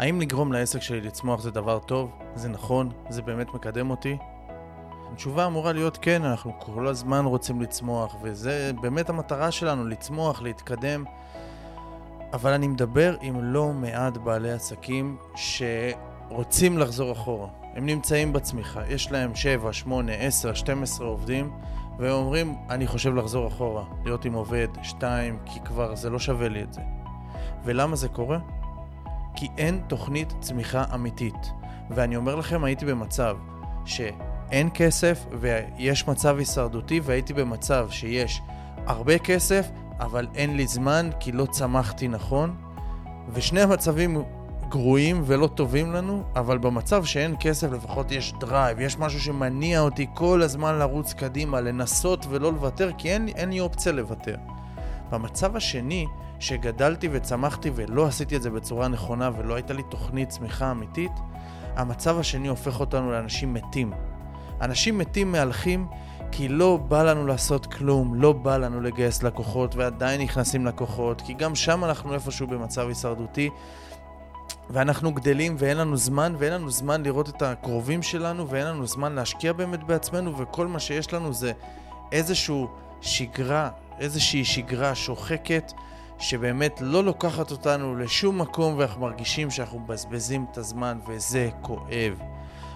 האם לגרום לעסק שלי לצמוח זה דבר טוב? זה נכון? זה באמת מקדם אותי? התשובה אמורה להיות כן, אנחנו כל הזמן רוצים לצמוח, וזה באמת המטרה שלנו, לצמוח, להתקדם. אבל אני מדבר עם לא מעט בעלי עסקים שרוצים לחזור אחורה. הם נמצאים בצמיחה, יש להם 7, 8, 10, 12 עובדים, והם אומרים, אני חושב לחזור אחורה, להיות עם עובד, 2, כי כבר זה לא שווה לי את זה. ולמה זה קורה? כי אין תוכנית צמיחה אמיתית. ואני אומר לכם, הייתי במצב שאין כסף ויש מצב הישרדותי, והייתי במצב שיש הרבה כסף, אבל אין לי זמן כי לא צמחתי נכון. ושני המצבים גרועים ולא טובים לנו, אבל במצב שאין כסף לפחות יש drive, יש משהו שמניע אותי כל הזמן לרוץ קדימה, לנסות ולא לוותר, כי אין, אין לי אופציה לוותר. במצב השני, שגדלתי וצמחתי ולא עשיתי את זה בצורה נכונה ולא הייתה לי תוכנית צמיחה אמיתית, המצב השני הופך אותנו לאנשים מתים. אנשים מתים מהלכים כי לא בא לנו לעשות כלום, לא בא לנו לגייס לקוחות ועדיין נכנסים לקוחות, כי גם שם אנחנו איפשהו במצב הישרדותי ואנחנו גדלים ואין לנו זמן, ואין לנו זמן לראות את הקרובים שלנו ואין לנו זמן להשקיע באמת בעצמנו וכל מה שיש לנו זה איזושהי שגרה, איזושהי שגרה שוחקת שבאמת לא לוקחת אותנו לשום מקום ואנחנו מרגישים שאנחנו מבזבזים את הזמן וזה כואב.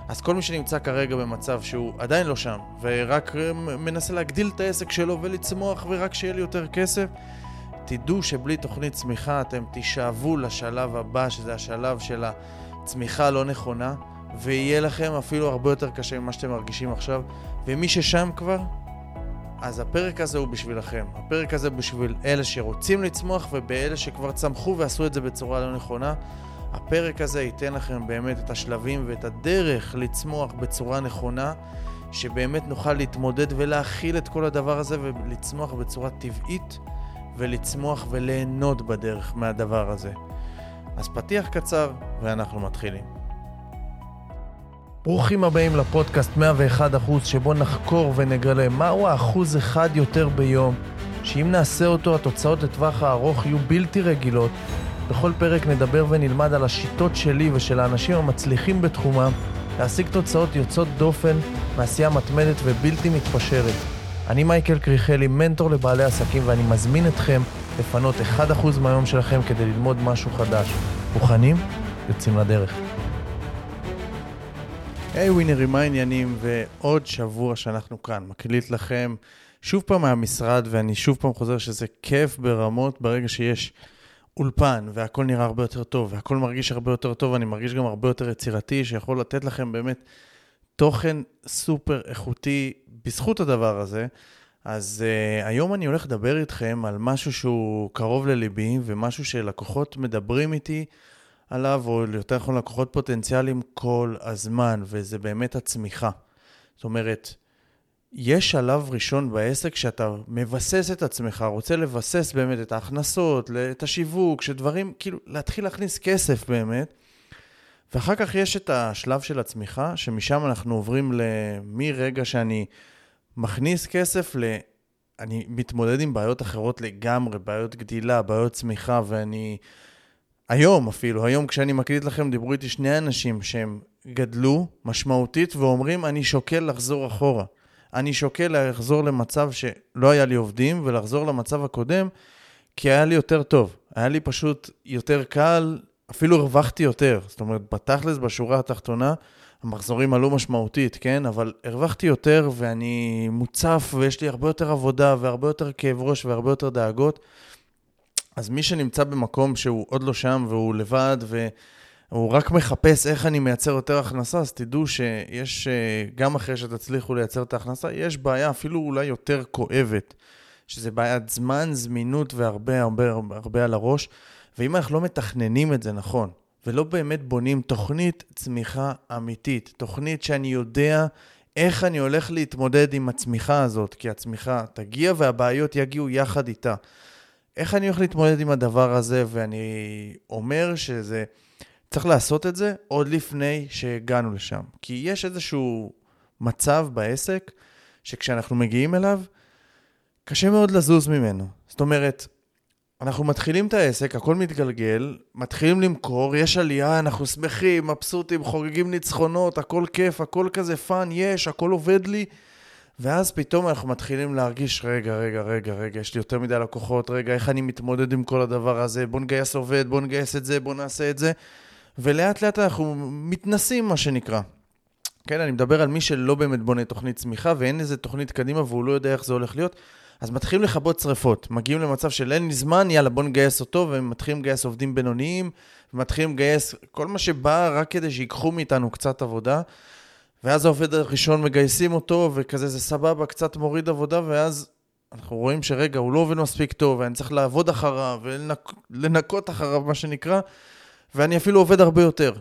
אז כל מי שנמצא כרגע במצב שהוא עדיין לא שם ורק מנסה להגדיל את העסק שלו ולצמוח ורק שיהיה לי יותר כסף, תדעו שבלי תוכנית צמיחה אתם תישאבו לשלב הבא, שזה השלב של הצמיחה הלא נכונה, ויהיה לכם אפילו הרבה יותר קשה ממה שאתם מרגישים עכשיו, ומי ששם כבר, אז הפרק הזה הוא בשבילכם. הפרק הזה בשביל אלה שרוצים לצמוח ובאלה שכבר צמחו ועשו את זה בצורה לא נכונה. הפרק הזה ייתן לכם באמת את השלבים ואת הדרך לצמוח בצורה נכונה, שבאמת נוכל להתמודד ולהכיל את כל הדבר הזה ולצמוח בצורה טבעית ולצמוח וליהנות בדרך מהדבר הזה. אז פתיח קצר ואנחנו מתחילים. ברוכים הבאים לפודקאסט 101% שבו נחקור ונגלה מהו האחוז אחד יותר ביום, שאם נעשה אותו התוצאות לטווח הארוך יהיו בלתי רגילות. בכל פרק נדבר ונלמד על השיטות שלי ושל האנשים המצליחים בתחומם להשיג תוצאות יוצאות דופן מעשייה מתמדת ובלתי מתפשרת. אני מייקל קריכלי, מנטור לבעלי עסקים, ואני מזמין אתכם לפנות 1% מהיום שלכם כדי ללמוד משהו חדש. מוכנים? יוצאים לדרך. היי hey, ווינרים, מה העניינים? ועוד שבוע שאנחנו כאן, מקליט לכם שוב פעם מהמשרד, ואני שוב פעם חוזר שזה כיף ברמות ברגע שיש אולפן, והכל נראה הרבה יותר טוב, והכל מרגיש הרבה יותר טוב, ואני מרגיש גם הרבה יותר יצירתי, שיכול לתת לכם באמת תוכן סופר איכותי בזכות הדבר הזה. אז uh, היום אני הולך לדבר איתכם על משהו שהוא קרוב לליבי, ומשהו שלקוחות מדברים איתי עליו, או יותר נכון לקוחות פוטנציאליים כל הזמן, וזה באמת הצמיחה. זאת אומרת, יש שלב ראשון בעסק שאתה מבסס את עצמך, רוצה לבסס באמת את ההכנסות, את השיווק, שדברים, כאילו, להתחיל להכניס כסף באמת. ואחר כך יש את השלב של הצמיחה, שמשם אנחנו עוברים מרגע שאני מכניס כסף ל... אני מתמודד עם בעיות אחרות לגמרי, בעיות גדילה, בעיות צמיחה, ואני... היום אפילו, היום כשאני מקליט לכם, דיברו איתי שני אנשים שהם גדלו משמעותית ואומרים, אני שוקל לחזור אחורה. אני שוקל לחזור למצב שלא היה לי עובדים ולחזור למצב הקודם, כי היה לי יותר טוב. היה לי פשוט יותר קל, אפילו הרווחתי יותר. זאת אומרת, בתכלס, בשורה התחתונה, המחזורים עלו משמעותית, כן? אבל הרווחתי יותר ואני מוצף ויש לי הרבה יותר עבודה והרבה יותר כאב ראש והרבה יותר דאגות. אז מי שנמצא במקום שהוא עוד לא שם והוא לבד והוא רק מחפש איך אני מייצר יותר הכנסה, אז תדעו שיש, אה, גם אחרי שתצליחו לייצר את ההכנסה, יש בעיה אפילו אולי יותר כואבת, שזה בעיית זמן, זמינות והרבה הרבה הרבה, על הראש. ואם אנחנו לא מתכננים את זה נכון, ולא באמת בונים תוכנית צמיחה אמיתית, תוכנית שאני יודע איך אני הולך להתמודד עם הצמיחה הזאת, כי הצמיחה תגיע והבעיות יגיעו יחד איתה. איך אני הולך להתמודד עם הדבר הזה, ואני אומר שזה, צריך לעשות את זה עוד לפני שהגענו לשם. כי יש איזשהו מצב בעסק, שכשאנחנו מגיעים אליו, קשה מאוד לזוז ממנו. זאת אומרת, אנחנו מתחילים את העסק, הכל מתגלגל, מתחילים למכור, יש עלייה, אנחנו שמחים, מבסוטים, חוגגים ניצחונות, הכל כיף, הכל כזה fun, יש, הכל עובד לי. ואז פתאום אנחנו מתחילים להרגיש, רגע, רגע, רגע, רגע, יש לי יותר מדי לקוחות, רגע, איך אני מתמודד עם כל הדבר הזה, בוא נגייס עובד, בוא נגייס את זה, בוא נעשה את זה. ולאט לאט אנחנו מתנסים, מה שנקרא. כן, אני מדבר על מי שלא באמת בונה תוכנית צמיחה ואין איזה תוכנית קדימה והוא לא יודע איך זה הולך להיות. אז מתחילים לכבות שריפות. מגיעים למצב של אין לי זמן, יאללה, בוא נגייס אותו, ומתחילים לגייס עובדים בינוניים, ומתחילים לגייס כל מה שבא רק כדי שיקחו מאיתנו קצת עבודה. ואז העובד הראשון מגייסים אותו, וכזה זה סבבה, קצת מוריד עבודה, ואז אנחנו רואים שרגע, הוא לא עובד מספיק טוב, ואני צריך לעבוד אחריו, ולנקות אחריו, מה שנקרא, ואני אפילו עובד הרבה יותר.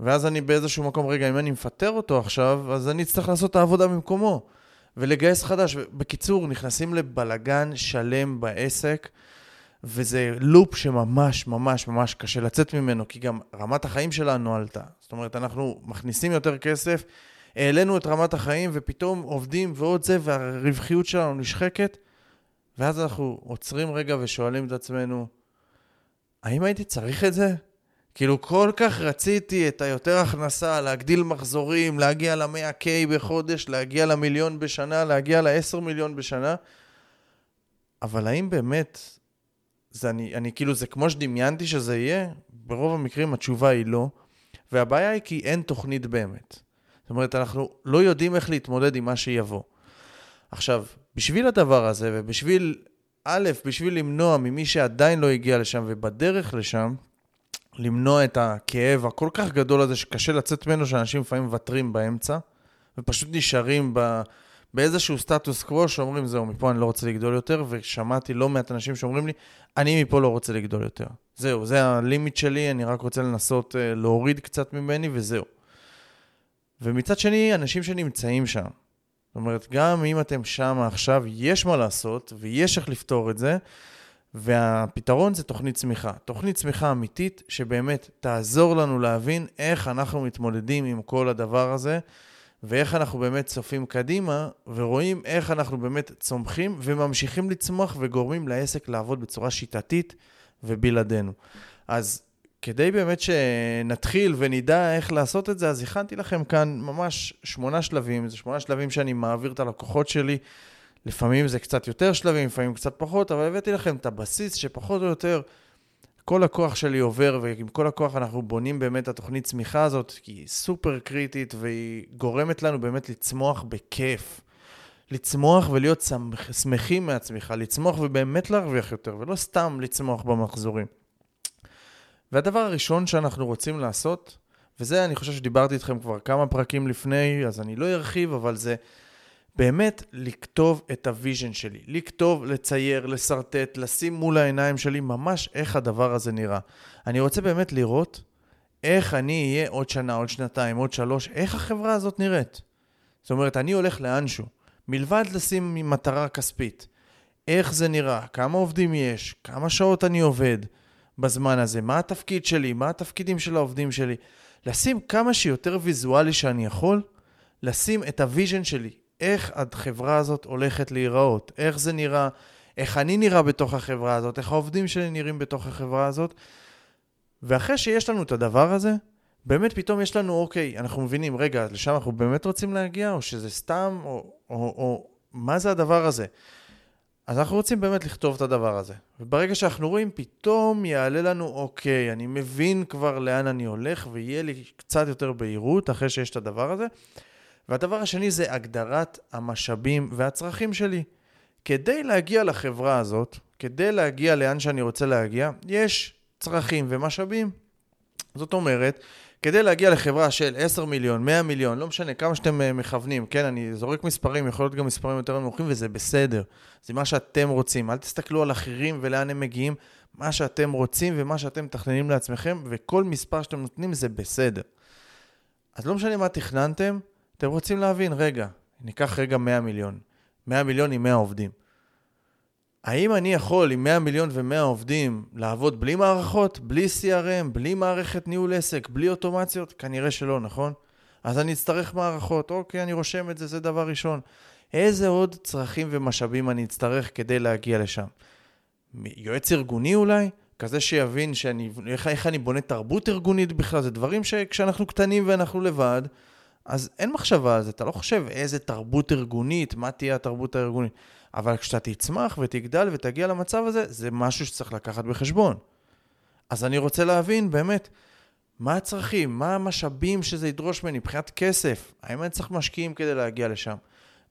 ואז אני באיזשהו מקום, רגע, אם אני מפטר אותו עכשיו, אז אני אצטרך לעשות את העבודה במקומו. ולגייס חדש. בקיצור, נכנסים לבלגן שלם בעסק, וזה לופ שממש ממש ממש קשה לצאת ממנו, כי גם רמת החיים שלנו עלתה. זאת אומרת, אנחנו מכניסים יותר כסף, העלינו את רמת החיים, ופתאום עובדים ועוד זה, והרווחיות שלנו נשחקת, ואז אנחנו עוצרים רגע ושואלים את עצמנו, האם הייתי צריך את זה? כאילו כל כך רציתי את היותר הכנסה, להגדיל מחזורים, להגיע ל-100K בחודש, להגיע למיליון בשנה, להגיע ל-10 מיליון בשנה, אבל האם באמת, זה אני, אני כאילו, זה כמו שדמיינתי שזה יהיה? ברוב המקרים התשובה היא לא, והבעיה היא כי אין תוכנית באמת. זאת אומרת, אנחנו לא יודעים איך להתמודד עם מה שיבוא. עכשיו, בשביל הדבר הזה, ובשביל, א', בשביל למנוע ממי שעדיין לא הגיע לשם ובדרך לשם, למנוע את הכאב הכל כך גדול הזה שקשה לצאת ממנו, שאנשים לפעמים מוותרים באמצע, ופשוט נשארים ב... באיזשהו סטטוס קוו שאומרים, זהו, מפה אני לא רוצה לגדול יותר, ושמעתי לא מעט אנשים שאומרים לי, אני מפה לא רוצה לגדול יותר. זהו, זה הלימיט שלי, אני רק רוצה לנסות uh, להוריד קצת ממני, וזהו. ומצד שני, אנשים שנמצאים שם. זאת אומרת, גם אם אתם שם עכשיו, יש מה לעשות, ויש איך לפתור את זה, והפתרון זה תוכנית צמיחה. תוכנית צמיחה אמיתית שבאמת תעזור לנו להבין איך אנחנו מתמודדים עם כל הדבר הזה, ואיך אנחנו באמת צופים קדימה, ורואים איך אנחנו באמת צומחים וממשיכים לצמוח וגורמים לעסק לעבוד בצורה שיטתית ובלעדינו. אז כדי באמת שנתחיל ונדע איך לעשות את זה, אז הכנתי לכם כאן ממש שמונה שלבים, זה שמונה שלבים שאני מעביר את הלקוחות שלי. לפעמים זה קצת יותר שלבים, לפעמים קצת פחות, אבל הבאתי לכם את הבסיס שפחות או יותר כל הכוח שלי עובר, ועם כל הכוח אנחנו בונים באמת את התוכנית צמיחה הזאת, כי היא סופר קריטית והיא גורמת לנו באמת לצמוח בכיף. לצמוח ולהיות שמחים מהצמיחה, לצמוח ובאמת להרוויח יותר, ולא סתם לצמוח במחזורים. והדבר הראשון שאנחנו רוצים לעשות, וזה אני חושב שדיברתי איתכם כבר כמה פרקים לפני, אז אני לא ארחיב, אבל זה באמת לכתוב את ה vision שלי, לכתוב, לצייר, לשרטט, לשים מול העיניים שלי ממש איך הדבר הזה נראה. אני רוצה באמת לראות איך אני אהיה עוד שנה, עוד שנתיים, עוד שלוש, איך החברה הזאת נראית. זאת אומרת, אני הולך לאנשהו, מלבד לשים מטרה כספית. איך זה נראה, כמה עובדים יש, כמה שעות אני עובד בזמן הזה, מה התפקיד שלי, מה התפקידים של העובדים שלי. לשים כמה שיותר ויזואלי שאני יכול, לשים את ה vision שלי, איך החברה הזאת הולכת להיראות, איך זה נראה, איך אני נראה בתוך החברה הזאת, איך העובדים שלי נראים בתוך החברה הזאת. ואחרי שיש לנו את הדבר הזה, באמת פתאום יש לנו, אוקיי, אנחנו מבינים, רגע, לשם אנחנו באמת רוצים להגיע, או שזה סתם, או, או, או מה זה הדבר הזה? אז אנחנו רוצים באמת לכתוב את הדבר הזה. וברגע שאנחנו רואים, פתאום יעלה לנו, אוקיי, אני מבין כבר לאן אני הולך, ויהיה לי קצת יותר בהירות אחרי שיש את הדבר הזה. והדבר השני זה הגדרת המשאבים והצרכים שלי. כדי להגיע לחברה הזאת, כדי להגיע לאן שאני רוצה להגיע, יש צרכים ומשאבים. זאת אומרת, כדי להגיע לחברה של 10 מיליון, 100 מיליון, לא משנה כמה שאתם אה, מכוונים, כן, אני זורק מספרים, יכול להיות גם מספרים יותר נמוכים, וזה בסדר. זה מה שאתם רוצים. אל תסתכלו על אחרים ולאן הם מגיעים, מה שאתם רוצים ומה שאתם מתכננים לעצמכם, וכל מספר שאתם נותנים זה בסדר. אז לא משנה מה תכננתם, אתם רוצים להבין, רגע, ניקח רגע 100 מיליון. 100 מיליון עם 100 עובדים. האם אני יכול עם 100 מיליון ו-100 עובדים לעבוד בלי מערכות, בלי CRM, בלי מערכת ניהול עסק, בלי אוטומציות? כנראה שלא, נכון? אז אני אצטרך מערכות. אוקיי, אני רושם את זה, זה דבר ראשון. איזה עוד צרכים ומשאבים אני אצטרך כדי להגיע לשם? יועץ ארגוני אולי? כזה שיבין שאני, איך, איך אני בונה תרבות ארגונית בכלל, זה דברים שכשאנחנו קטנים ואנחנו לבד, אז אין מחשבה על זה, אתה לא חושב איזה תרבות ארגונית, מה תהיה התרבות הארגונית. אבל כשאתה תצמח ותגדל ותגיע למצב הזה, זה משהו שצריך לקחת בחשבון. אז אני רוצה להבין באמת, מה הצרכים, מה המשאבים שזה ידרוש ממני מבחינת כסף, האם אני צריך משקיעים כדי להגיע לשם?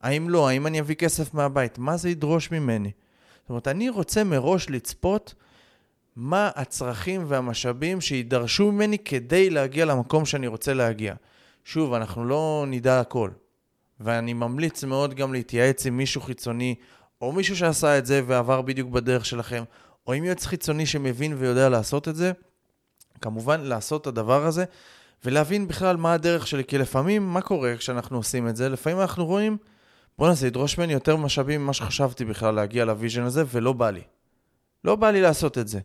האם לא, האם אני אביא כסף מהבית, מה זה ידרוש ממני? זאת אומרת, אני רוצה מראש לצפות מה הצרכים והמשאבים שידרשו ממני כדי להגיע למקום שאני רוצה להגיע. שוב, אנחנו לא נדע הכל. ואני ממליץ מאוד גם להתייעץ עם מישהו חיצוני, או מישהו שעשה את זה ועבר בדיוק בדרך שלכם, או עם יועץ חיצוני שמבין ויודע לעשות את זה. כמובן, לעשות את הדבר הזה, ולהבין בכלל מה הדרך שלי, כי לפעמים, מה קורה כשאנחנו עושים את זה? לפעמים אנחנו רואים, בואנה, זה ידרוש ממני יותר משאבים ממה שחשבתי בכלל להגיע ל vision הזה, ולא בא לי. לא בא לי לעשות את זה.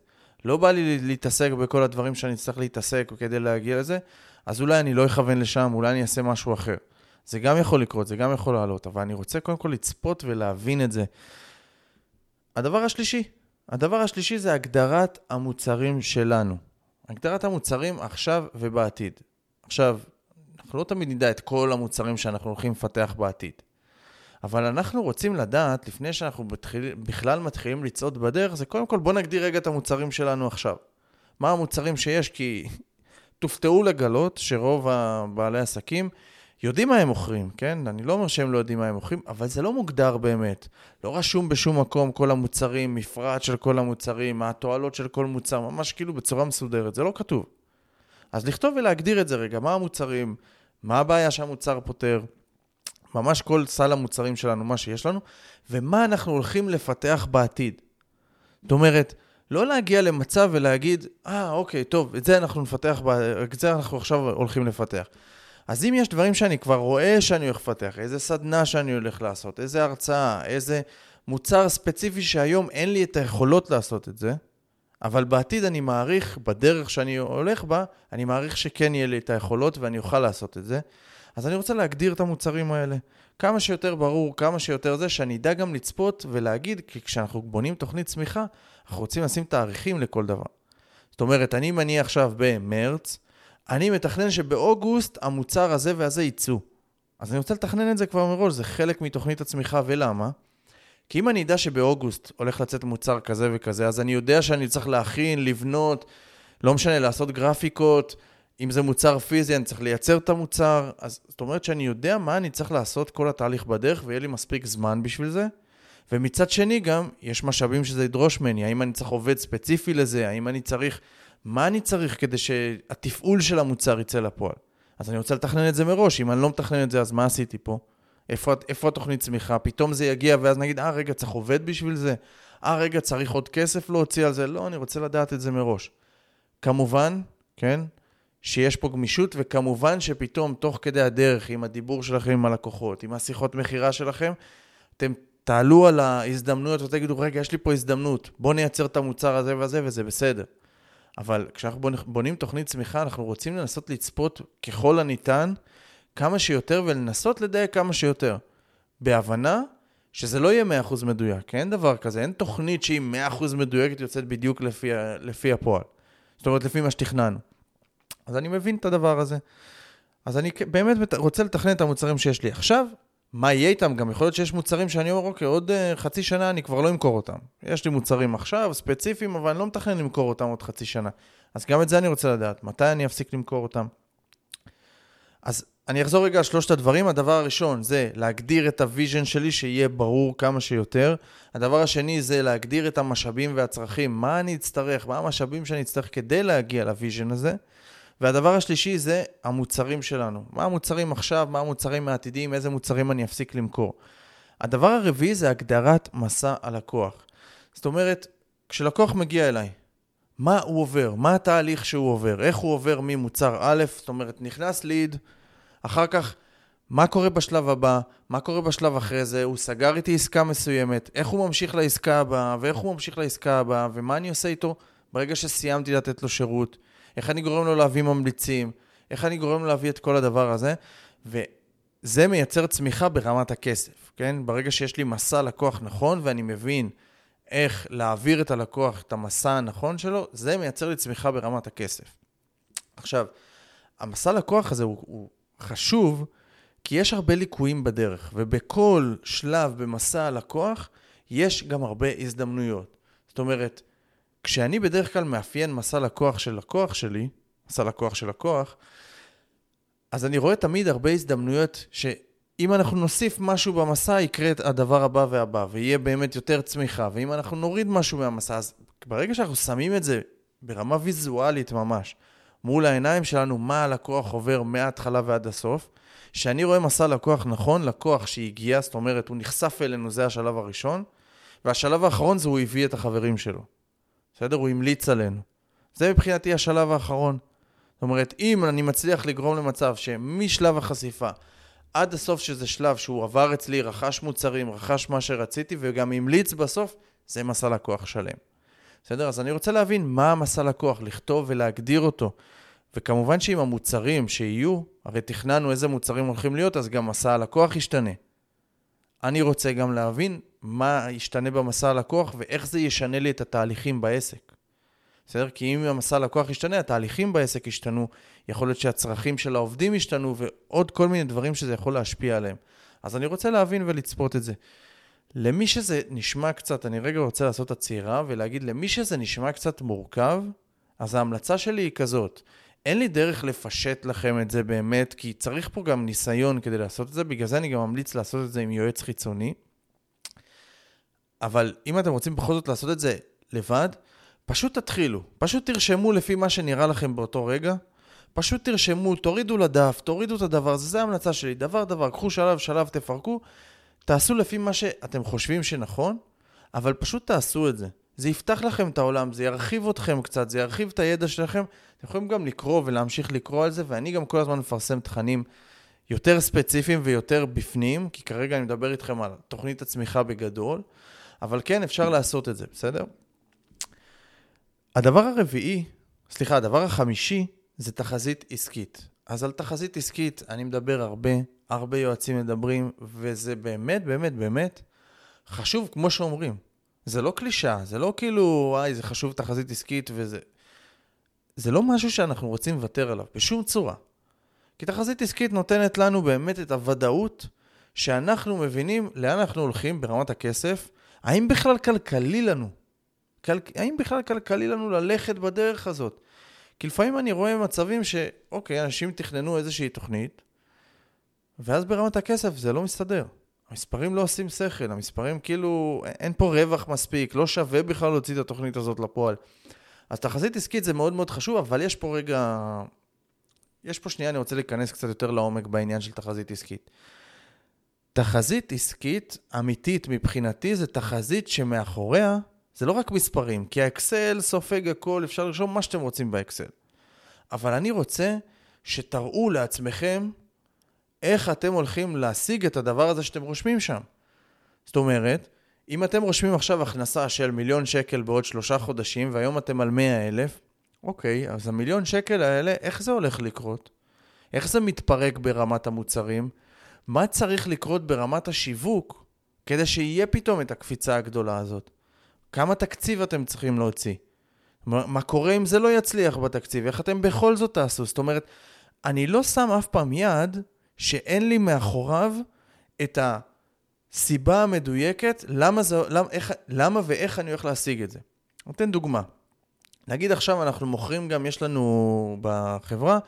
לא בא לי להתעסק בכל הדברים שאני צריך להתעסק כדי להגיע לזה, אז אולי אני לא אכוון לשם, אולי אני אעשה משהו אחר. זה גם יכול לקרות, זה גם יכול לעלות, אבל אני רוצה קודם כל לצפות ולהבין את זה. הדבר השלישי, הדבר השלישי זה הגדרת המוצרים שלנו. הגדרת המוצרים עכשיו ובעתיד. עכשיו, אנחנו לא תמיד נדע את כל המוצרים שאנחנו הולכים לפתח בעתיד. אבל אנחנו רוצים לדעת, לפני שאנחנו בתחיל, בכלל מתחילים לצעוד בדרך, זה קודם כל בוא נגדיר רגע את המוצרים שלנו עכשיו. מה המוצרים שיש, כי תופתעו לגלות שרוב הבעלי עסקים יודעים מה הם מוכרים, כן? אני לא אומר שהם לא יודעים מה הם מוכרים, אבל זה לא מוגדר באמת. לא רשום בשום מקום כל המוצרים, מפרט של כל המוצרים, מה התועלות של כל מוצר, ממש כאילו בצורה מסודרת, זה לא כתוב. אז לכתוב ולהגדיר את זה רגע, מה המוצרים, מה הבעיה שהמוצר פותר, ממש כל סל המוצרים שלנו, מה שיש לנו, ומה אנחנו הולכים לפתח בעתיד. זאת אומרת, לא להגיע למצב ולהגיד, אה, ah, אוקיי, טוב, את זה אנחנו נפתח, את זה אנחנו עכשיו הולכים לפתח. אז אם יש דברים שאני כבר רואה שאני הולך לפתח, איזה סדנה שאני הולך לעשות, איזה הרצאה, איזה מוצר ספציפי שהיום אין לי את היכולות לעשות את זה, אבל בעתיד אני מעריך, בדרך שאני הולך בה, אני מעריך שכן יהיה לי את היכולות ואני אוכל לעשות את זה. אז אני רוצה להגדיר את המוצרים האלה. כמה שיותר ברור, כמה שיותר זה, שאני אדע גם לצפות ולהגיד, כי כשאנחנו בונים תוכנית צמיחה, אנחנו רוצים לשים תאריכים לכל דבר. זאת אומרת, אני מניח עכשיו במרץ, אני מתכנן שבאוגוסט המוצר הזה והזה יצאו. אז אני רוצה לתכנן את זה כבר מראש, זה חלק מתוכנית הצמיחה, ולמה? כי אם אני אדע שבאוגוסט הולך לצאת מוצר כזה וכזה, אז אני יודע שאני צריך להכין, לבנות, לא משנה, לעשות גרפיקות, אם זה מוצר פיזי, אני צריך לייצר את המוצר, אז זאת אומרת שאני יודע מה אני צריך לעשות כל התהליך בדרך, ויהיה לי מספיק זמן בשביל זה. ומצד שני גם, יש משאבים שזה ידרוש ממני, האם אני צריך עובד ספציפי לזה, האם אני צריך, מה אני צריך כדי שהתפעול של המוצר יצא לפועל. אז אני רוצה לתכנן את זה מראש, אם אני לא מתכנן את זה, אז מה עשיתי פה? איפה, איפה התוכנית צמיחה? פתאום זה יגיע, ואז נגיד, אה, רגע, צריך עובד בשביל זה? אה, רגע, צריך עוד כסף להוציא על זה? לא, אני רוצה לדעת את זה מראש. כמובן, כן, שיש פה גמישות, וכמובן שפתאום, תוך כדי הדרך, עם הדיבור שלכם עם הלקוחות, עם השיחות מכירה שלכם, אתם תעלו על ההזדמנויות ותגידו, רגע, יש לי פה הזדמנות, בואו נייצר את המוצר הזה והזה, וזה בסדר. אבל כשאנחנו בונים תוכנית צמיחה, אנחנו רוצים לנסות לצפות ככל הניתן כמה שיותר ולנסות לדייק כמה שיותר. בהבנה שזה לא יהיה 100% מדויק, אין דבר כזה, אין תוכנית שהיא 100% מדויקת יוצאת בדיוק לפי, לפי הפועל. זאת אומרת, לפי מה שתכננו. אז אני מבין את הדבר הזה. אז אני באמת רוצה לתכנן את המוצרים שיש לי עכשיו. מה יהיה איתם? גם יכול להיות שיש מוצרים שאני אומר, אוקיי, עוד אה, חצי שנה אני כבר לא אמכור אותם. יש לי מוצרים עכשיו, ספציפיים, אבל אני לא מתכנן למכור אותם עוד חצי שנה. אז גם את זה אני רוצה לדעת, מתי אני אפסיק למכור אותם. אז אני אחזור רגע על שלושת הדברים. הדבר הראשון זה להגדיר את ה vision שלי, שיהיה ברור כמה שיותר. הדבר השני זה להגדיר את המשאבים והצרכים, מה אני אצטרך, מה המשאבים שאני אצטרך כדי להגיע ל vision הזה. והדבר השלישי זה המוצרים שלנו. מה המוצרים עכשיו, מה המוצרים העתידיים, איזה מוצרים אני אפסיק למכור. הדבר הרביעי זה הגדרת מסע הלקוח. זאת אומרת, כשלקוח מגיע אליי, מה הוא עובר, מה התהליך שהוא עובר, איך הוא עובר ממוצר א', זאת אומרת, נכנס ליד, אחר כך, מה קורה בשלב הבא, מה קורה בשלב אחרי זה, הוא סגר איתי עסקה מסוימת, איך הוא ממשיך לעסקה הבאה, ואיך הוא ממשיך לעסקה הבאה, ומה אני עושה איתו ברגע שסיימתי לתת לו שירות. איך אני גורם לו להביא ממליצים, איך אני גורם לו להביא את כל הדבר הזה, וזה מייצר צמיחה ברמת הכסף, כן? ברגע שיש לי מסע לקוח נכון ואני מבין איך להעביר את הלקוח את המסע הנכון שלו, זה מייצר לי צמיחה ברמת הכסף. עכשיו, המסע לקוח הזה הוא, הוא חשוב, כי יש הרבה ליקויים בדרך, ובכל שלב במסע הלקוח יש גם הרבה הזדמנויות. זאת אומרת, כשאני בדרך כלל מאפיין מסע לקוח של לקוח שלי, מסע לקוח של לקוח, אז אני רואה תמיד הרבה הזדמנויות שאם אנחנו נוסיף משהו במסע, יקרה הדבר הבא והבא, ויהיה באמת יותר צמיחה. ואם אנחנו נוריד משהו מהמסע, אז ברגע שאנחנו שמים את זה ברמה ויזואלית ממש, מול העיניים שלנו, מה הלקוח עובר מההתחלה ועד הסוף, כשאני רואה מסע לקוח נכון, לקוח שהגיע, זאת אומרת, הוא נחשף אלינו, זה השלב הראשון, והשלב האחרון זה הוא הביא את החברים שלו. בסדר? הוא המליץ עלינו. זה מבחינתי השלב האחרון. זאת אומרת, אם אני מצליח לגרום למצב שמשלב החשיפה עד הסוף שזה שלב שהוא עבר אצלי, רכש מוצרים, רכש מה שרציתי וגם המליץ בסוף, זה מסע לקוח שלם. בסדר? אז אני רוצה להבין מה המסע לקוח, לכתוב ולהגדיר אותו. וכמובן שאם המוצרים שיהיו, הרי תכננו איזה מוצרים הולכים להיות, אז גם מסע הלקוח ישתנה. אני רוצה גם להבין מה ישתנה במסע הלקוח ואיך זה ישנה לי את התהליכים בעסק. בסדר? כי אם המסע לקוח ישתנה, התהליכים בעסק ישתנו, יכול להיות שהצרכים של העובדים ישתנו, ועוד כל מיני דברים שזה יכול להשפיע עליהם. אז אני רוצה להבין ולצפות את זה. למי שזה נשמע קצת, אני רגע רוצה לעשות עצירה ולהגיד, למי שזה נשמע קצת מורכב, אז ההמלצה שלי היא כזאת. אין לי דרך לפשט לכם את זה באמת, כי צריך פה גם ניסיון כדי לעשות את זה, בגלל זה אני גם ממליץ לעשות את זה עם יועץ חיצוני. אבל אם אתם רוצים בכל זאת לעשות את זה לבד, פשוט תתחילו. פשוט תרשמו לפי מה שנראה לכם באותו רגע. פשוט תרשמו, תורידו לדף, תורידו את הדבר הזה, זו ההמלצה שלי. דבר דבר, קחו שלב שלב, תפרקו, תעשו לפי מה שאתם חושבים שנכון, אבל פשוט תעשו את זה. זה יפתח לכם את העולם, זה ירחיב אתכם קצת, זה ירחיב את הידע שלכם. אתם יכולים גם לקרוא ולהמשיך לקרוא על זה, ואני גם כל הזמן מפרסם תכנים יותר ספציפיים ויותר בפנים, כי כרגע אני מדבר איתכם על תוכנית הצמיחה בגדול, אבל כן, אפשר לעשות את זה, בסדר? הדבר הרביעי, סליחה, הדבר החמישי, זה תחזית עסקית. אז על תחזית עסקית אני מדבר הרבה, הרבה יועצים מדברים, וזה באמת, באמת, באמת חשוב, כמו שאומרים. זה לא קלישה, זה לא כאילו, וואי, זה חשוב תחזית עסקית וזה... זה לא משהו שאנחנו רוצים לוותר עליו, בשום צורה. כי תחזית עסקית נותנת לנו באמת את הוודאות שאנחנו מבינים לאן אנחנו הולכים ברמת הכסף, האם בכלל כלכלי לנו, כל... האם בכלל כלכלי לנו ללכת בדרך הזאת? כי לפעמים אני רואה מצבים שאוקיי, אנשים תכננו איזושהי תוכנית, ואז ברמת הכסף זה לא מסתדר. המספרים לא עושים שכל, המספרים כאילו, אין פה רווח מספיק, לא שווה בכלל להוציא את התוכנית הזאת לפועל. אז תחזית עסקית זה מאוד מאוד חשוב, אבל יש פה רגע... יש פה שנייה, אני רוצה להיכנס קצת יותר לעומק בעניין של תחזית עסקית. תחזית עסקית אמיתית מבחינתי זה תחזית שמאחוריה זה לא רק מספרים, כי האקסל סופג הכל, אפשר לרשום מה שאתם רוצים באקסל. אבל אני רוצה שתראו לעצמכם איך אתם הולכים להשיג את הדבר הזה שאתם רושמים שם. זאת אומרת, אם אתם רושמים עכשיו הכנסה של מיליון שקל בעוד שלושה חודשים, והיום אתם על מאה אלף, אוקיי, אז המיליון שקל האלה, איך זה הולך לקרות? איך זה מתפרק ברמת המוצרים? מה צריך לקרות ברמת השיווק כדי שיהיה פתאום את הקפיצה הגדולה הזאת? כמה תקציב אתם צריכים להוציא? מה קורה אם זה לא יצליח בתקציב? איך אתם בכל זאת תעשו? זאת אומרת, אני לא שם אף פעם יד שאין לי מאחוריו את הסיבה המדויקת למה, זה, למה, איך, למה ואיך אני הולך להשיג את זה. נותן דוגמה. נגיד עכשיו אנחנו מוכרים גם, יש לנו בחברה,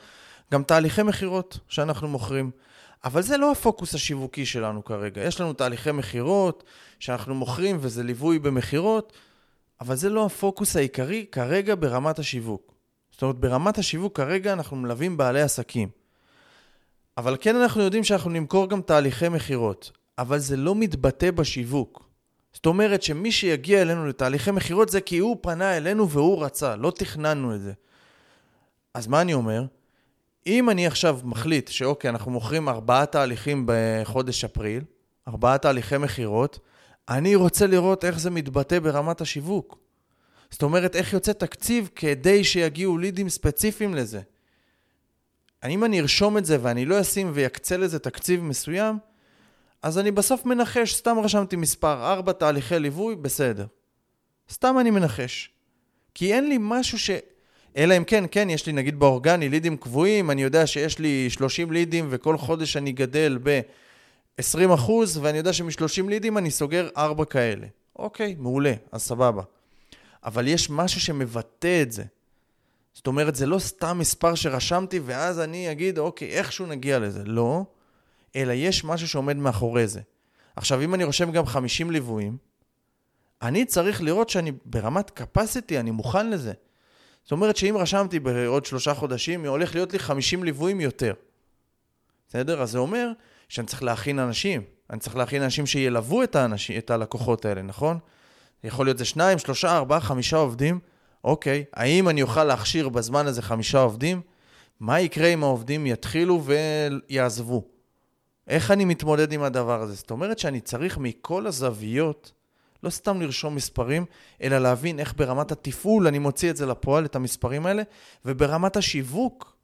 גם תהליכי מכירות שאנחנו מוכרים. אבל זה לא הפוקוס השיווקי שלנו כרגע. יש לנו תהליכי מכירות שאנחנו מוכרים וזה ליווי במכירות, אבל זה לא הפוקוס העיקרי כרגע ברמת השיווק. זאת אומרת, ברמת השיווק כרגע אנחנו מלווים בעלי עסקים. אבל כן אנחנו יודעים שאנחנו נמכור גם תהליכי מכירות, אבל זה לא מתבטא בשיווק. זאת אומרת שמי שיגיע אלינו לתהליכי מכירות זה כי הוא פנה אלינו והוא רצה, לא תכננו את זה. אז מה אני אומר? אם אני עכשיו מחליט שאוקיי, אנחנו מוכרים ארבעה תהליכים בחודש אפריל, ארבעה תהליכי מכירות, אני רוצה לראות איך זה מתבטא ברמת השיווק. זאת אומרת, איך יוצא תקציב כדי שיגיעו לידים ספציפיים לזה. אם אני ארשום את זה ואני לא אשים ויקצה לזה תקציב מסוים, אז אני בסוף מנחש, סתם רשמתי מספר, ארבע תהליכי ליווי, בסדר. סתם אני מנחש. כי אין לי משהו ש... אלא אם כן, כן, יש לי נגיד באורגני לידים קבועים, אני יודע שיש לי 30 לידים וכל חודש אני גדל ב-20 אחוז, ואני יודע שמ-30 לידים אני סוגר 4 כאלה. אוקיי, מעולה, אז סבבה. אבל יש משהו שמבטא את זה. זאת אומרת, זה לא סתם מספר שרשמתי ואז אני אגיד, אוקיי, איכשהו נגיע לזה. לא, אלא יש משהו שעומד מאחורי זה. עכשיו, אם אני רושם גם 50 ליוויים, אני צריך לראות שאני ברמת capacity, אני מוכן לזה. זאת אומרת שאם רשמתי בעוד שלושה חודשים, הולך להיות לי 50 ליוויים יותר. בסדר? אז זה אומר שאני צריך להכין אנשים. אני צריך להכין אנשים שילוו את, האנשים, את הלקוחות האלה, נכון? יכול להיות זה שניים, שלושה, ארבעה, חמישה עובדים. אוקיי, האם אני אוכל להכשיר בזמן הזה חמישה עובדים? מה יקרה אם העובדים יתחילו ויעזבו? איך אני מתמודד עם הדבר הזה? זאת אומרת שאני צריך מכל הזוויות לא סתם לרשום מספרים, אלא להבין איך ברמת התפעול אני מוציא את זה לפועל, את המספרים האלה, וברמת השיווק,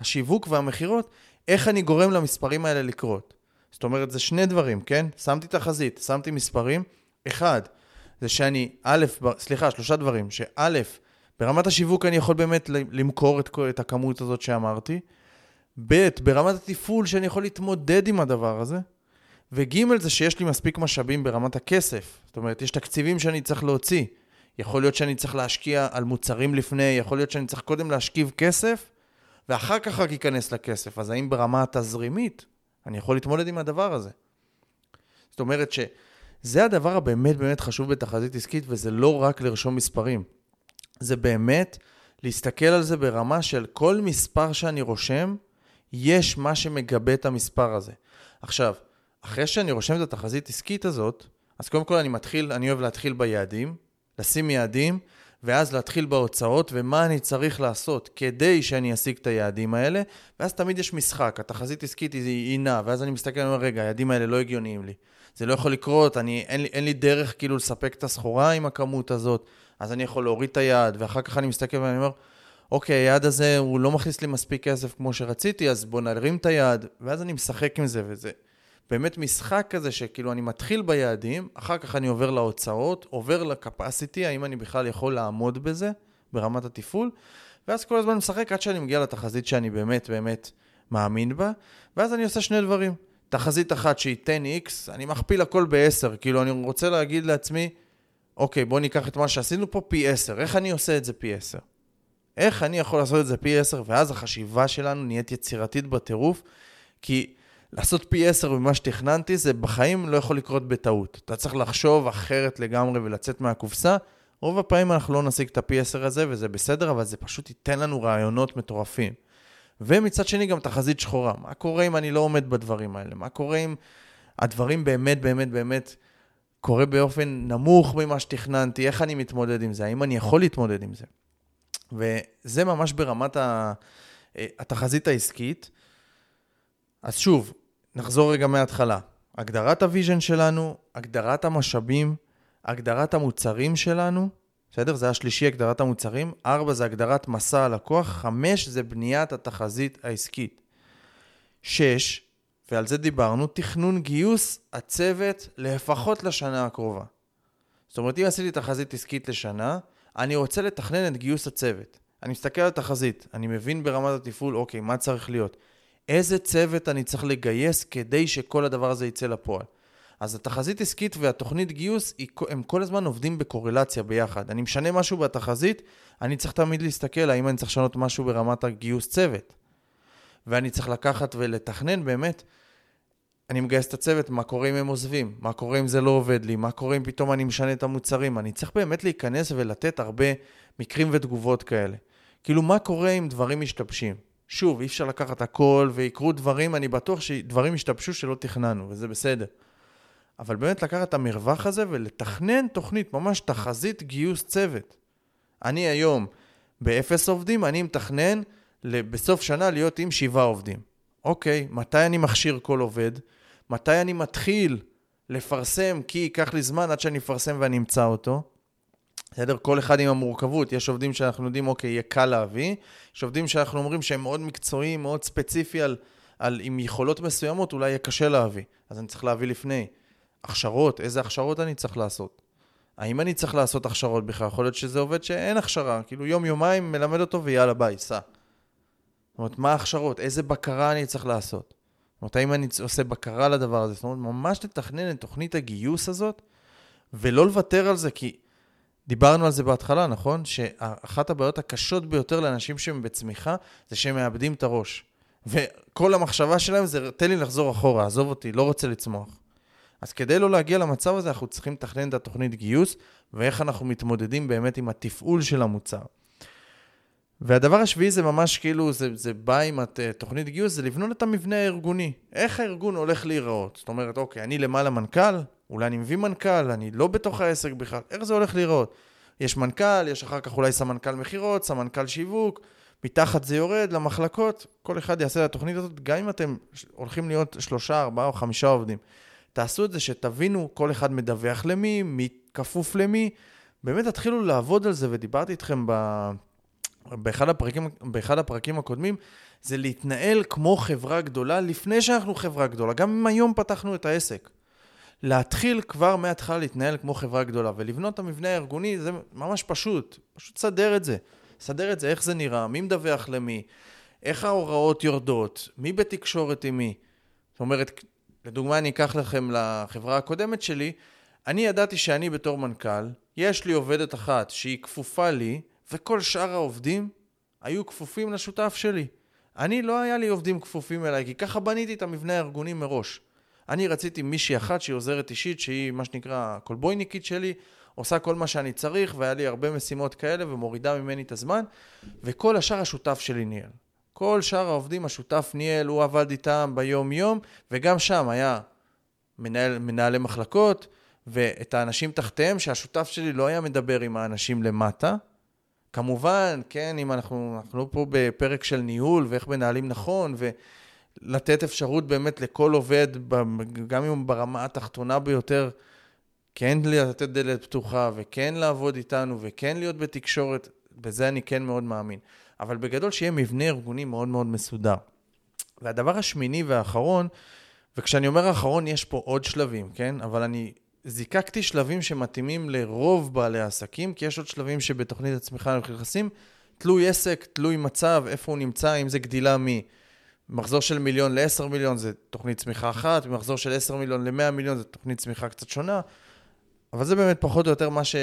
השיווק והמכירות, איך אני גורם למספרים האלה לקרות. זאת אומרת, זה שני דברים, כן? שמתי תחזית, שמתי מספרים. אחד, זה שאני, א', סליחה, שלושה דברים, שא', ברמת השיווק אני יכול באמת למכור את, את הכמות הזאת שאמרתי. ב', ברמת התפעול שאני יכול להתמודד עם הדבר הזה. וג' זה שיש לי מספיק משאבים ברמת הכסף. זאת אומרת, יש תקציבים שאני צריך להוציא. יכול להיות שאני צריך להשקיע על מוצרים לפני, יכול להיות שאני צריך קודם להשכיב כסף, ואחר כך רק ייכנס לכסף. אז האם ברמה התזרימית אני יכול להתמודד עם הדבר הזה? זאת אומרת שזה הדבר הבאמת באמת חשוב בתחזית עסקית, וזה לא רק לרשום מספרים. זה באמת להסתכל על זה ברמה של כל מספר שאני רושם, יש מה שמגבה את המספר הזה. עכשיו, אחרי שאני רושם את התחזית עסקית הזאת, אז קודם כל אני מתחיל, אני אוהב להתחיל ביעדים, לשים יעדים, ואז להתחיל בהוצאות, ומה אני צריך לעשות כדי שאני אשיג את היעדים האלה, ואז תמיד יש משחק, התחזית עסקית היא, נעה, ואז אני מסתכל ואומר, רגע, היעדים האלה לא הגיוניים לי. זה לא יכול לקרות, אני, אין, לי, אין לי דרך כאילו לספק את הסחורה עם הכמות הזאת, אז אני יכול להוריד את היעד, ואחר כך אני מסתכל ואני אומר, אוקיי, היעד הזה הוא לא מכניס לי מספיק כסף כמו שרציתי, אז בוא נרים את היעד, ואז אני משחק עם זה, וזה באמת משחק כזה שכאילו אני מתחיל ביעדים, אחר כך אני עובר להוצאות, עובר לקפסיטי, האם אני בכלל יכול לעמוד בזה ברמת התפעול, ואז כל הזמן משחק עד שאני מגיע לתחזית שאני באמת באמת מאמין בה, ואז אני עושה שני דברים. תחזית אחת שהיא 10x, אני מכפיל הכל ב-10, כאילו אני רוצה להגיד לעצמי, אוקיי, בוא ניקח את מה שעשינו פה פי 10, איך אני עושה את זה פי 10? איך אני יכול לעשות את זה פי 10, ואז החשיבה שלנו נהיית יצירתית בטירוף, כי לעשות פי עשר ממה שתכננתי, זה בחיים לא יכול לקרות בטעות. אתה צריך לחשוב אחרת לגמרי ולצאת מהקופסה. רוב הפעמים אנחנו לא נשיג את הפי עשר הזה, וזה בסדר, אבל זה פשוט ייתן לנו רעיונות מטורפים. ומצד שני גם תחזית שחורה. מה קורה אם אני לא עומד בדברים האלה? מה קורה אם הדברים באמת באמת באמת קורה באופן נמוך ממה שתכננתי? איך אני מתמודד עם זה? האם אני יכול להתמודד עם זה? וזה ממש ברמת התחזית העסקית. אז שוב, נחזור רגע מההתחלה. הגדרת ה vision שלנו, הגדרת המשאבים, הגדרת המוצרים שלנו, בסדר? זה השלישי, הגדרת המוצרים. ארבע זה הגדרת מסע הלקוח. חמש זה בניית התחזית העסקית. שש, ועל זה דיברנו, תכנון גיוס הצוות לפחות לשנה הקרובה. זאת אומרת, אם עשיתי תחזית עסקית לשנה, אני רוצה לתכנן את גיוס הצוות. אני מסתכל על התחזית, אני מבין ברמת התפעול, אוקיי, מה צריך להיות? איזה צוות אני צריך לגייס כדי שכל הדבר הזה יצא לפועל. אז התחזית עסקית והתוכנית גיוס, הם כל הזמן עובדים בקורלציה ביחד. אני משנה משהו בתחזית, אני צריך תמיד להסתכל האם אני צריך לשנות משהו ברמת הגיוס צוות. ואני צריך לקחת ולתכנן באמת, אני מגייס את הצוות, מה קורה אם הם עוזבים? מה קורה אם זה לא עובד לי? מה קורה אם פתאום אני משנה את המוצרים? אני צריך באמת להיכנס ולתת הרבה מקרים ותגובות כאלה. כאילו, מה קורה אם דברים משתבשים? שוב, אי אפשר לקחת הכל ויקרו דברים, אני בטוח שדברים ישתבשו שלא תכננו, וזה בסדר. אבל באמת לקחת את המרווח הזה ולתכנן תוכנית, ממש תחזית גיוס צוות. אני היום באפס עובדים, אני מתכנן בסוף שנה להיות עם שבעה עובדים. אוקיי, מתי אני מכשיר כל עובד? מתי אני מתחיל לפרסם, כי ייקח לי זמן עד שאני אפרסם ואני אמצא אותו. בסדר? כל אחד עם המורכבות. יש עובדים שאנחנו יודעים, אוקיי, יהיה קל להביא. יש עובדים שאנחנו אומרים שהם מאוד מקצועיים, מאוד ספציפי על, על עם יכולות מסוימות, אולי יהיה קשה להביא. אז אני צריך להביא לפני. הכשרות, איזה הכשרות אני צריך לעשות? האם אני צריך לעשות הכשרות בכלל? יכול להיות שזה עובד שאין הכשרה, כאילו יום-יומיים מלמד אותו ויאללה ביי, סע. זאת אומרת, מה ההכשרות? איזה בקרה אני צריך לעשות? זאת אומרת, האם אני עושה בקרה לדבר הזה? זאת אומרת, ממש לתכנן את תוכנית הגיוס הזאת, ולא לוותר על זה, כי דיברנו על זה בהתחלה, נכון? שאחת הבעיות הקשות ביותר לאנשים שהם בצמיחה, זה שהם מאבדים את הראש. וכל המחשבה שלהם זה, תן לי לחזור אחורה, עזוב אותי, לא רוצה לצמוח. אז כדי לא להגיע למצב הזה, אנחנו צריכים לתכנן את התוכנית גיוס, ואיך אנחנו מתמודדים באמת עם התפעול של המוצר. והדבר השביעי זה ממש כאילו, זה, זה בא עם התוכנית גיוס, זה לבנות את המבנה הארגוני. איך הארגון הולך להיראות? זאת אומרת, אוקיי, אני למעלה מנכ"ל, אולי אני מביא מנכ"ל, אני לא בתוך העסק בכלל, איך זה הולך להיראות? יש מנכ"ל, יש אחר כך אולי סמנכ"ל מכירות, סמנכ"ל שיווק, מתחת זה יורד למחלקות, כל אחד יעשה את התוכנית הזאת, גם אם אתם הולכים להיות שלושה, ארבעה או חמישה עובדים. תעשו את זה שתבינו כל אחד מדווח למי, מי כפוף למי. באמת תתחילו לעבוד על זה, ודיברתי איתכם ב... באחד הפרקים, באחד הפרקים הקודמים, זה להתנהל כמו חברה גדולה לפני שאנחנו חברה גדולה, גם אם היום פתחנו את העסק. להתחיל כבר מההתחלה להתנהל כמו חברה גדולה, ולבנות את המבנה הארגוני זה ממש פשוט, פשוט סדר את זה. סדר את זה, איך זה נראה, מי מדווח למי, איך ההוראות יורדות, מי בתקשורת עם מי. זאת אומרת, לדוגמה, אני אקח לכם לחברה הקודמת שלי, אני ידעתי שאני בתור מנכ"ל, יש לי עובדת אחת שהיא כפופה לי, וכל שאר העובדים היו כפופים לשותף שלי. אני, לא היה לי עובדים כפופים אליי, כי ככה בניתי את המבנה הארגוני מראש. אני רציתי מישהי אחת שהיא עוזרת אישית, שהיא מה שנקרא קולבויניקית שלי, עושה כל מה שאני צריך, והיה לי הרבה משימות כאלה, ומורידה ממני את הזמן, וכל השאר השותף שלי ניהל. כל שאר העובדים השותף ניהל, הוא עבד איתם ביום-יום, וגם שם היה מנהל, מנהלי מחלקות, ואת האנשים תחתיהם, שהשותף שלי לא היה מדבר עם האנשים למטה. כמובן, כן, אם אנחנו, אנחנו פה בפרק של ניהול ואיך מנהלים נכון, ולתת אפשרות באמת לכל עובד, גם אם ברמה התחתונה ביותר, כן לתת דלת פתוחה, וכן לעבוד איתנו, וכן להיות בתקשורת, בזה אני כן מאוד מאמין. אבל בגדול שיהיה מבנה ארגוני מאוד מאוד מסודר. והדבר השמיני והאחרון, וכשאני אומר האחרון יש פה עוד שלבים, כן? אבל אני זיקקתי שלבים שמתאימים לרוב בעלי העסקים, כי יש עוד שלבים שבתוכנית הצמיחה אנחנו נכנסים, תלוי עסק, תלוי מצב, איפה הוא נמצא, אם זה גדילה ממחזור של מיליון ל-10 מיליון זה תוכנית צמיחה אחת, ממחזור של 10 מיליון ל-100 מיליון זה תוכנית צמיחה קצת שונה. אבל זה באמת פחות או יותר מה ש...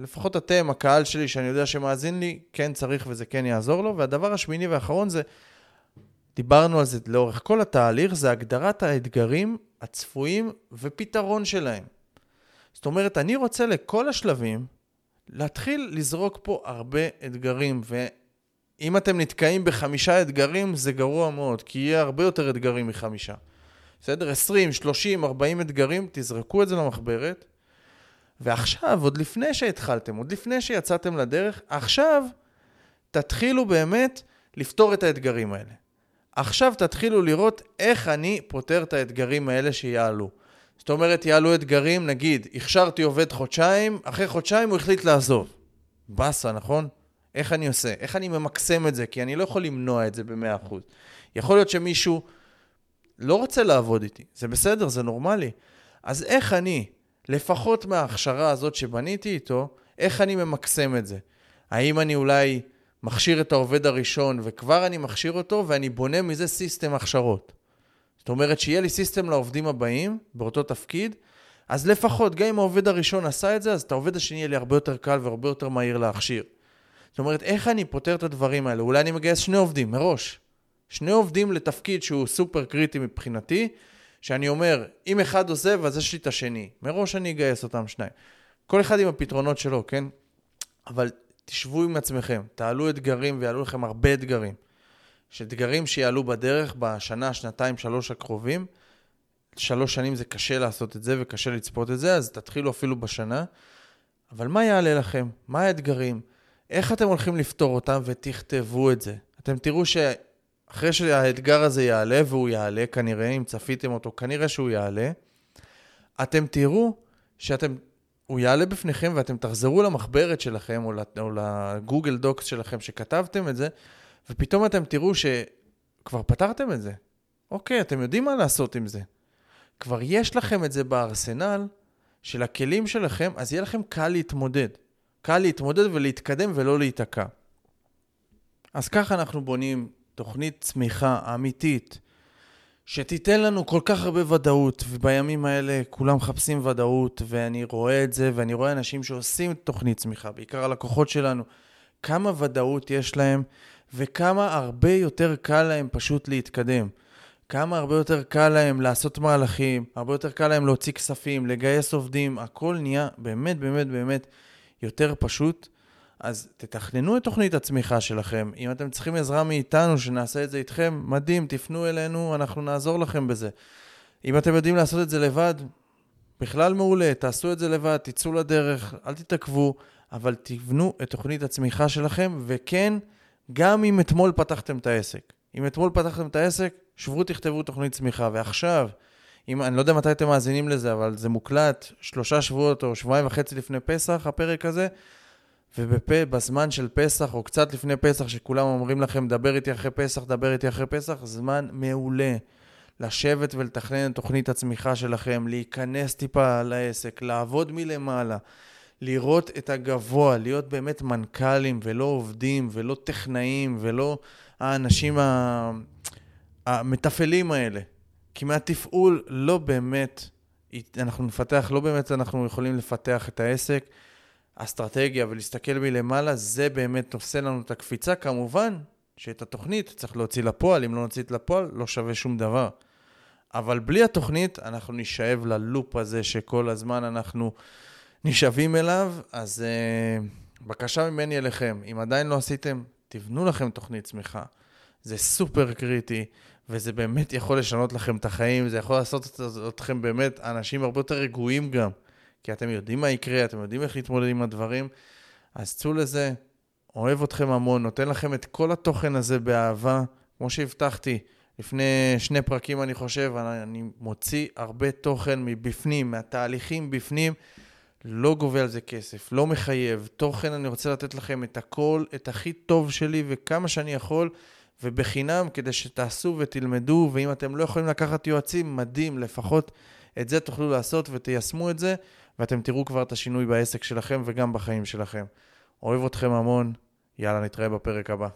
לפחות אתם, הקהל שלי, שאני יודע שמאזין לי, כן צריך וזה כן יעזור לו. והדבר השמיני והאחרון זה, דיברנו על זה לאורך כל התהליך, זה הגדרת האתגרים הצפויים ופתרון שלהם. זאת אומרת, אני רוצה לכל השלבים להתחיל לזרוק פה הרבה אתגרים, ואם אתם נתקעים בחמישה אתגרים, זה גרוע מאוד, כי יהיה הרבה יותר אתגרים מחמישה. בסדר? 20, 30, 40 אתגרים, תזרקו את זה למחברת, ועכשיו, עוד לפני שהתחלתם, עוד לפני שיצאתם לדרך, עכשיו תתחילו באמת לפתור את האתגרים האלה. עכשיו תתחילו לראות איך אני פותר את האתגרים האלה שיעלו. זאת אומרת, יעלו אתגרים, נגיד, הכשרתי עובד חודשיים, אחרי חודשיים הוא החליט לעזוב. באסה, נכון? איך אני עושה? איך אני ממקסם את זה? כי אני לא יכול למנוע את זה ב-100%. יכול להיות שמישהו לא רוצה לעבוד איתי, זה בסדר, זה נורמלי. אז איך אני לפחות מההכשרה הזאת שבניתי איתו, איך אני ממקסם את זה? האם אני אולי מכשיר את העובד הראשון וכבר אני מכשיר אותו ואני בונה מזה סיסטם הכשרות. זאת אומרת, שיהיה לי סיסטם לעובדים הבאים באותו תפקיד, אז לפחות, גם אם העובד הראשון עשה את זה, אז את העובד השני יהיה לי הרבה יותר קל והרבה יותר מהיר להכשיר. זאת אומרת, איך אני פותר את הדברים האלה? אולי אני מגייס שני עובדים מראש. שני עובדים לתפקיד שהוא סופר קריטי מבחינתי, שאני אומר, אם אחד עוזב, אז יש לי את השני. מראש אני אגייס אותם שניים. כל אחד עם הפתרונות שלו, כן? אבל תשבו עם עצמכם, תעלו אתגרים ויעלו לכם הרבה אתגרים. שאתגרים שיעלו בדרך בשנה, שנתיים, שלוש הקרובים. שלוש שנים זה קשה לעשות את זה וקשה לצפות את זה, אז תתחילו אפילו בשנה. אבל מה יעלה לכם? מה האתגרים? איך אתם הולכים לפתור אותם ותכתבו את זה. אתם תראו ש... אחרי שהאתגר הזה יעלה, והוא יעלה כנראה, אם צפיתם אותו, כנראה שהוא יעלה, אתם תראו שאתם, הוא יעלה בפניכם ואתם תחזרו למחברת שלכם, או לגוגל דוקס שלכם שכתבתם את זה, ופתאום אתם תראו שכבר פתרתם את זה. אוקיי, אתם יודעים מה לעשות עם זה. כבר יש לכם את זה בארסנל, של הכלים שלכם, אז יהיה לכם קל להתמודד. קל להתמודד ולהתקדם ולא להיתקע. אז ככה אנחנו בונים תוכנית צמיחה אמיתית, שתיתן לנו כל כך הרבה ודאות, ובימים האלה כולם מחפשים ודאות, ואני רואה את זה, ואני רואה אנשים שעושים תוכנית צמיחה, בעיקר הלקוחות שלנו, כמה ודאות יש להם, וכמה הרבה יותר קל להם פשוט להתקדם. כמה הרבה יותר קל להם לעשות מהלכים, הרבה יותר קל להם להוציא כספים, לגייס עובדים, הכל נהיה באמת באמת באמת יותר פשוט. אז תתכננו את תוכנית הצמיחה שלכם. אם אתם צריכים עזרה מאיתנו, שנעשה את זה איתכם, מדהים, תפנו אלינו, אנחנו נעזור לכם בזה. אם אתם יודעים לעשות את זה לבד, בכלל מעולה, תעשו את זה לבד, תצאו לדרך, אל תתעכבו, אבל תבנו את תוכנית הצמיחה שלכם, וכן, גם אם אתמול פתחתם את העסק. אם אתמול פתחתם את העסק, שבו תכתבו תוכנית צמיחה. ועכשיו, אם, אני לא יודע מתי אתם מאזינים לזה, אבל זה מוקלט שלושה שבועות או שבועיים וחצי לפני פסח, הפרק הזה, ובזמן של פסח, או קצת לפני פסח, שכולם אומרים לכם, דבר איתי אחרי פסח, דבר איתי אחרי פסח, זמן מעולה. לשבת ולתכנן את תוכנית הצמיחה שלכם, להיכנס טיפה לעסק, לעבוד מלמעלה, לראות את הגבוה, להיות באמת מנכ"לים ולא עובדים ולא טכנאים ולא האנשים המתפעלים האלה. כי מהתפעול לא באמת, אנחנו נפתח, לא באמת אנחנו יכולים לפתח את העסק. אסטרטגיה ולהסתכל מלמעלה, זה באמת עושה לנו את הקפיצה. כמובן שאת התוכנית צריך להוציא לפועל, אם לא נוציא את לפועל, לא שווה שום דבר. אבל בלי התוכנית, אנחנו נשאב ללופ הזה שכל הזמן אנחנו נשאבים אליו, אז uh, בקשה ממני אליכם, אם עדיין לא עשיתם, תבנו לכם תוכנית צמיחה. זה סופר קריטי, וזה באמת יכול לשנות לכם את החיים, זה יכול לעשות אתכם באמת אנשים הרבה יותר רגועים גם. כי אתם יודעים מה יקרה, אתם יודעים איך להתמודד עם הדברים, אז צאו לזה, אוהב אתכם המון, נותן לכם את כל התוכן הזה באהבה, כמו שהבטחתי. לפני שני פרקים, אני חושב, אני, אני מוציא הרבה תוכן מבפנים, מהתהליכים בפנים, לא גובה על זה כסף, לא מחייב. תוכן, אני רוצה לתת לכם את הכל, את הכי טוב שלי וכמה שאני יכול, ובחינם, כדי שתעשו ותלמדו, ואם אתם לא יכולים לקחת יועצים, מדהים, לפחות את זה תוכלו לעשות ותיישמו את זה. ואתם תראו כבר את השינוי בעסק שלכם וגם בחיים שלכם. אוהב אתכם המון, יאללה, נתראה בפרק הבא.